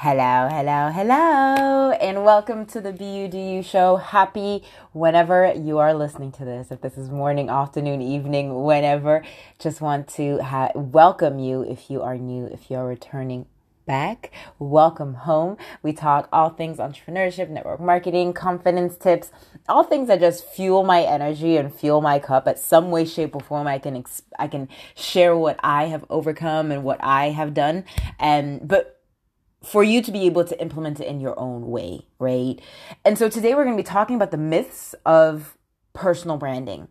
Hello, hello, hello, and welcome to the BUDU show. Happy whenever you are listening to this. If this is morning, afternoon, evening, whenever, just want to ha- welcome you if you are new, if you're returning back. Welcome home. We talk all things entrepreneurship, network marketing, confidence tips, all things that just fuel my energy and fuel my cup at some way, shape, or form. I can I can share what I have overcome and what I have done, and but for you to be able to implement it in your own way, right? And so today we're going to be talking about the myths of personal branding.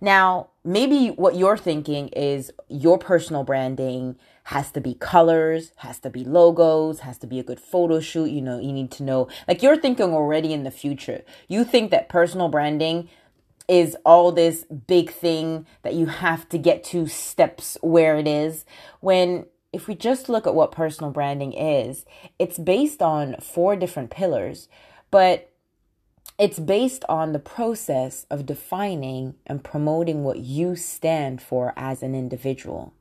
Now, maybe what you're thinking is your personal branding has to be colors, has to be logos, has to be a good photo shoot. You know, you need to know, like you're thinking already in the future. You think that personal branding is all this big thing that you have to get to steps where it is when if we just look at what personal branding is, it's based on four different pillars, but it's based on the process of defining and promoting what you stand for as an individual,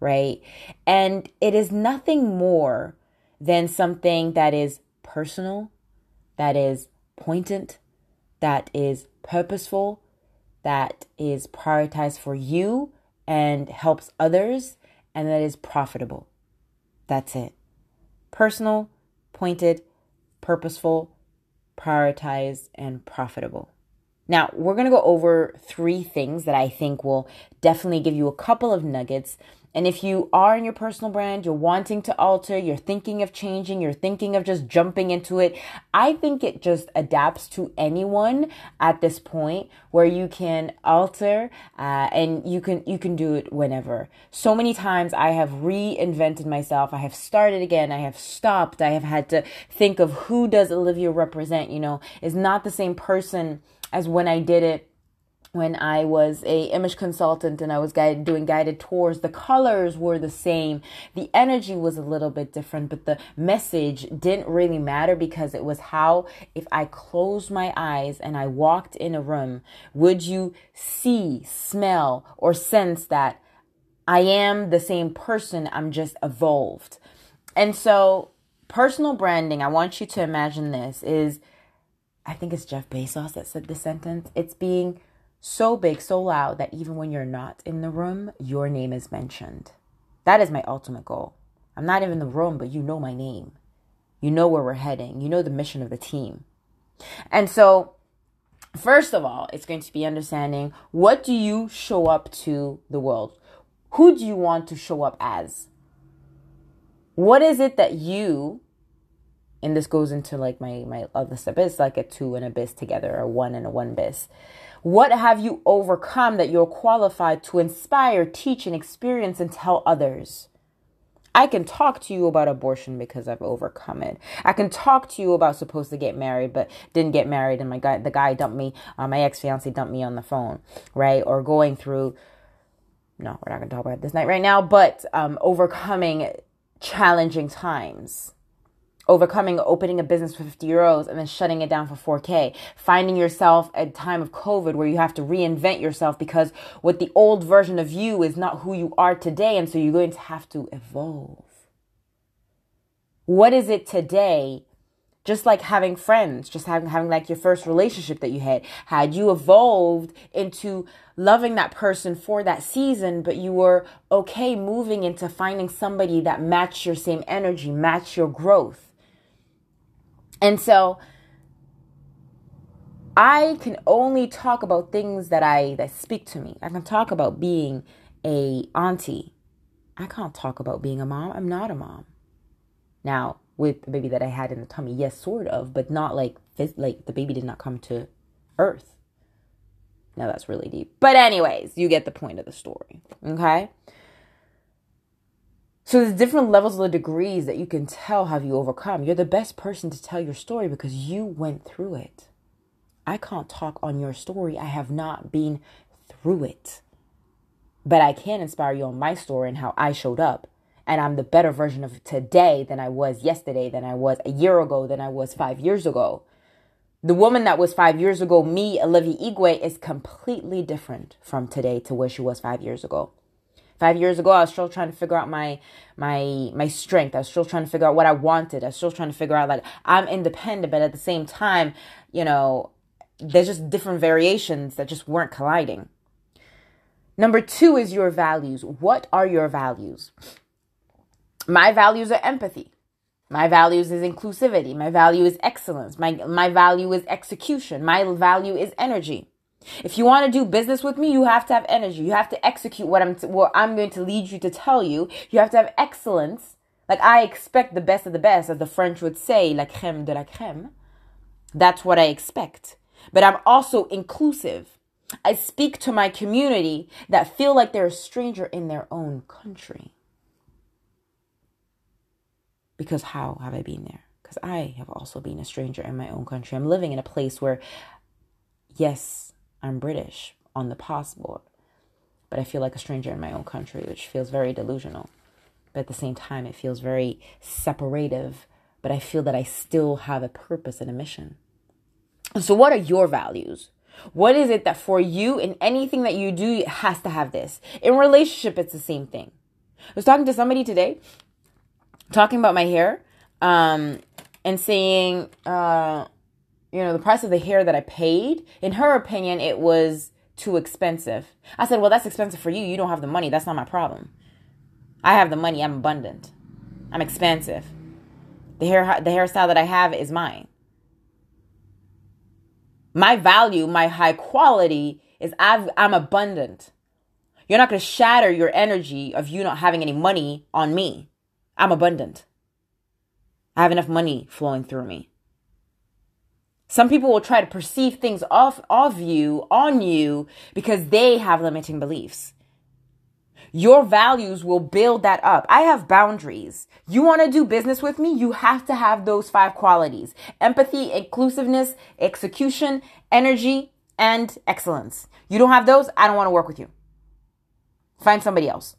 right? And it is nothing more than something that is personal, that is poignant, that is purposeful, that is prioritized for you and helps others and that is profitable. That's it. Personal, pointed, purposeful, prioritized, and profitable. Now, we're going to go over three things that I think will definitely give you a couple of nuggets and if you are in your personal brand, you're wanting to alter, you're thinking of changing, you're thinking of just jumping into it, I think it just adapts to anyone at this point where you can alter uh, and you can you can do it whenever. So many times I have reinvented myself. I have started again. I have stopped. I have had to think of who does Olivia represent. You know, is not the same person as when I did it when I was a image consultant and I was guided, doing guided tours, the colors were the same. The energy was a little bit different, but the message didn't really matter because it was how if I closed my eyes and I walked in a room, would you see, smell, or sense that I am the same person, I'm just evolved. And so personal branding, I want you to imagine this is I think it's Jeff Bezos that said this sentence. It's being so big, so loud that even when you're not in the room, your name is mentioned. That is my ultimate goal. I'm not even in the room, but you know my name. You know where we're heading. You know the mission of the team. And so, first of all, it's going to be understanding what do you show up to the world? Who do you want to show up as? What is it that you and this goes into like my my other is like a two and a bis together or one and a one bis what have you overcome that you're qualified to inspire, teach, and experience and tell others? I can talk to you about abortion because I've overcome it. I can talk to you about supposed to get married but didn't get married and my guy the guy dumped me, uh, my ex fiance dumped me on the phone, right? Or going through. No, we're not gonna talk about this night right now, but um, overcoming challenging times overcoming opening a business for 50 euros and then shutting it down for 4k finding yourself at time of covid where you have to reinvent yourself because what the old version of you is not who you are today and so you're going to have to evolve. What is it today? Just like having friends just having, having like your first relationship that you had. Had you evolved into loving that person for that season but you were okay moving into finding somebody that matched your same energy matched your growth and so I can only talk about things that I that speak to me. I can talk about being a auntie. I can't talk about being a mom. I'm not a mom. Now, with the baby that I had in the tummy, yes, sort of, but not like like the baby did not come to earth. Now that's really deep. But anyways, you get the point of the story. Okay? So there's different levels of the degrees that you can tell have you overcome. You're the best person to tell your story because you went through it. I can't talk on your story. I have not been through it. But I can inspire you on my story and how I showed up. And I'm the better version of today than I was yesterday, than I was a year ago, than I was five years ago. The woman that was five years ago, me, Olivia Igwe, is completely different from today to where she was five years ago. Five years ago, I was still trying to figure out my my my strength. I was still trying to figure out what I wanted. I was still trying to figure out like I'm independent, but at the same time, you know, there's just different variations that just weren't colliding. Number two is your values. What are your values? My values are empathy. My values is inclusivity. My value is excellence. My, my value is execution. My value is energy. If you want to do business with me, you have to have energy. You have to execute what I'm, t- what I'm going to lead you to tell you. You have to have excellence. Like I expect the best of the best, as the French would say, la crème de la crème. That's what I expect. But I'm also inclusive. I speak to my community that feel like they're a stranger in their own country. Because how have I been there? Because I have also been a stranger in my own country. I'm living in a place where, yes, I'm British on the passport, but I feel like a stranger in my own country, which feels very delusional. But at the same time, it feels very separative, but I feel that I still have a purpose and a mission. So, what are your values? What is it that for you in anything that you do has to have this? In relationship, it's the same thing. I was talking to somebody today, talking about my hair, um, and saying, uh, you know, the price of the hair that I paid. In her opinion, it was too expensive. I said, well, that's expensive for you. You don't have the money. That's not my problem. I have the money. I'm abundant. I'm expansive. The hair, the hairstyle that I have is mine. My value, my high quality is i am abundant. You're not going to shatter your energy of you not having any money on me. I'm abundant. I have enough money flowing through me. Some people will try to perceive things off of you, on you, because they have limiting beliefs. Your values will build that up. I have boundaries. You want to do business with me? You have to have those five qualities empathy, inclusiveness, execution, energy, and excellence. You don't have those? I don't want to work with you. Find somebody else.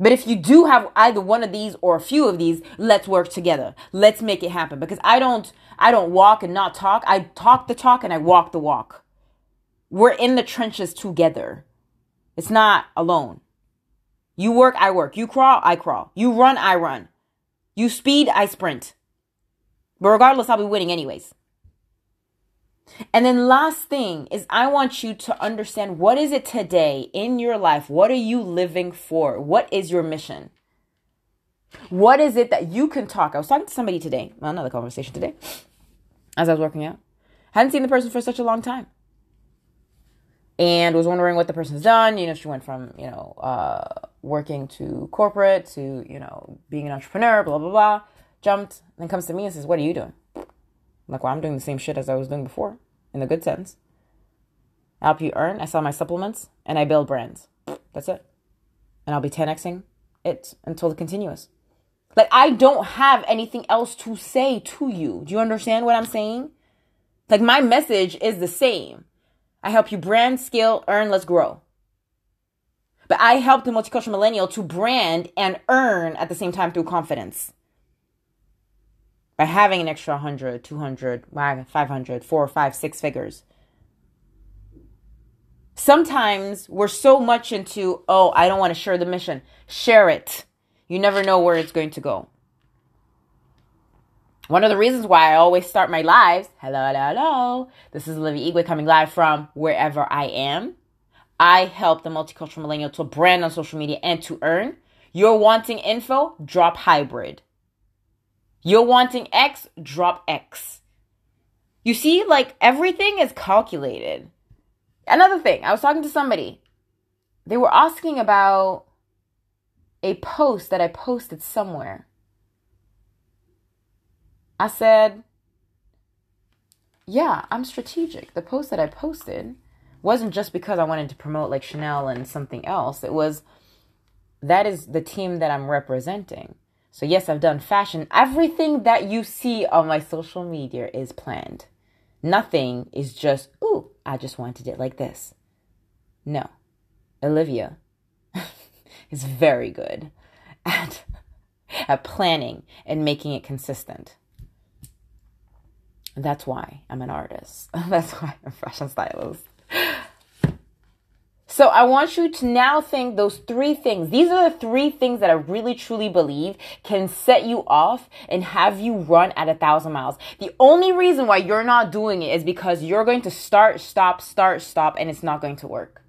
But if you do have either one of these or a few of these, let's work together. Let's make it happen because I don't I don't walk and not talk. I talk the talk and I walk the walk. We're in the trenches together. It's not alone. You work, I work. You crawl, I crawl. You run, I run. You speed, I sprint. But regardless, I'll be winning anyways. And then last thing is I want you to understand what is it today in your life? What are you living for? What is your mission? What is it that you can talk? I was talking to somebody today, well, another conversation today, as I was working out. Hadn't seen the person for such a long time and was wondering what the person's done. You know, she went from, you know, uh, working to corporate to, you know, being an entrepreneur, blah, blah, blah. Jumped, then comes to me and says, What are you doing? Like, well, I'm doing the same shit as I was doing before, in the good sense. I help you earn, I sell my supplements, and I build brands. That's it. And I'll be 10xing it until the continuous. Like, I don't have anything else to say to you. Do you understand what I'm saying? Like, my message is the same. I help you brand, scale, earn, let's grow. But I help the multicultural millennial to brand and earn at the same time through confidence. By having an extra 100, 200, 500, 4, 5, 6 figures. Sometimes we're so much into, oh, I don't want to share the mission. Share it. You never know where it's going to go. One of the reasons why I always start my lives, hello, hello, hello. This is Olivia Igwe coming live from wherever I am. I help the multicultural millennial to brand on social media and to earn. You're wanting info? Drop hybrid. You're wanting X? Drop X. You see, like everything is calculated. Another thing, I was talking to somebody. They were asking about a post that I posted somewhere. I said, yeah, I'm strategic. The post that I posted wasn't just because I wanted to promote like Chanel and something else. It was that is the team that I'm representing. So, yes, I've done fashion. Everything that you see on my social media is planned. Nothing is just, ooh, I just wanted it like this. No. Olivia is very good at, at planning and making it consistent. That's why I'm an artist. That's why I'm a fashion stylist. So I want you to now think those three things. These are the three things that I really truly believe can set you off and have you run at a thousand miles. The only reason why you're not doing it is because you're going to start, stop, start, stop, and it's not going to work.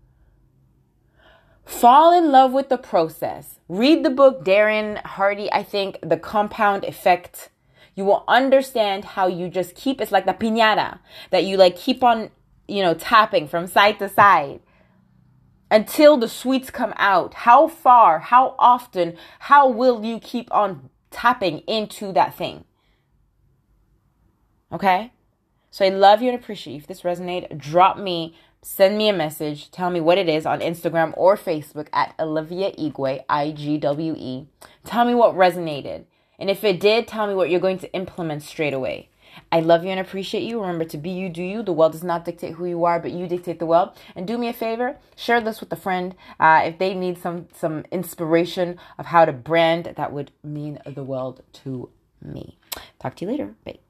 Fall in love with the process. Read the book Darren Hardy, I think, The Compound Effect. You will understand how you just keep it's like the piñata that you like keep on, you know, tapping from side to side until the sweets come out. How far, how often, how will you keep on tapping into that thing? Okay? So I love you and appreciate you. If this resonated, drop me, send me a message, tell me what it is on Instagram or Facebook at Olivia Igwe, I G W E. Tell me what resonated. And if it did, tell me what you're going to implement straight away. I love you and appreciate you. Remember to be you, do you. The world does not dictate who you are, but you dictate the world. And do me a favor, share this with a friend uh, if they need some some inspiration of how to brand. That would mean the world to me. Talk to you later. Bye.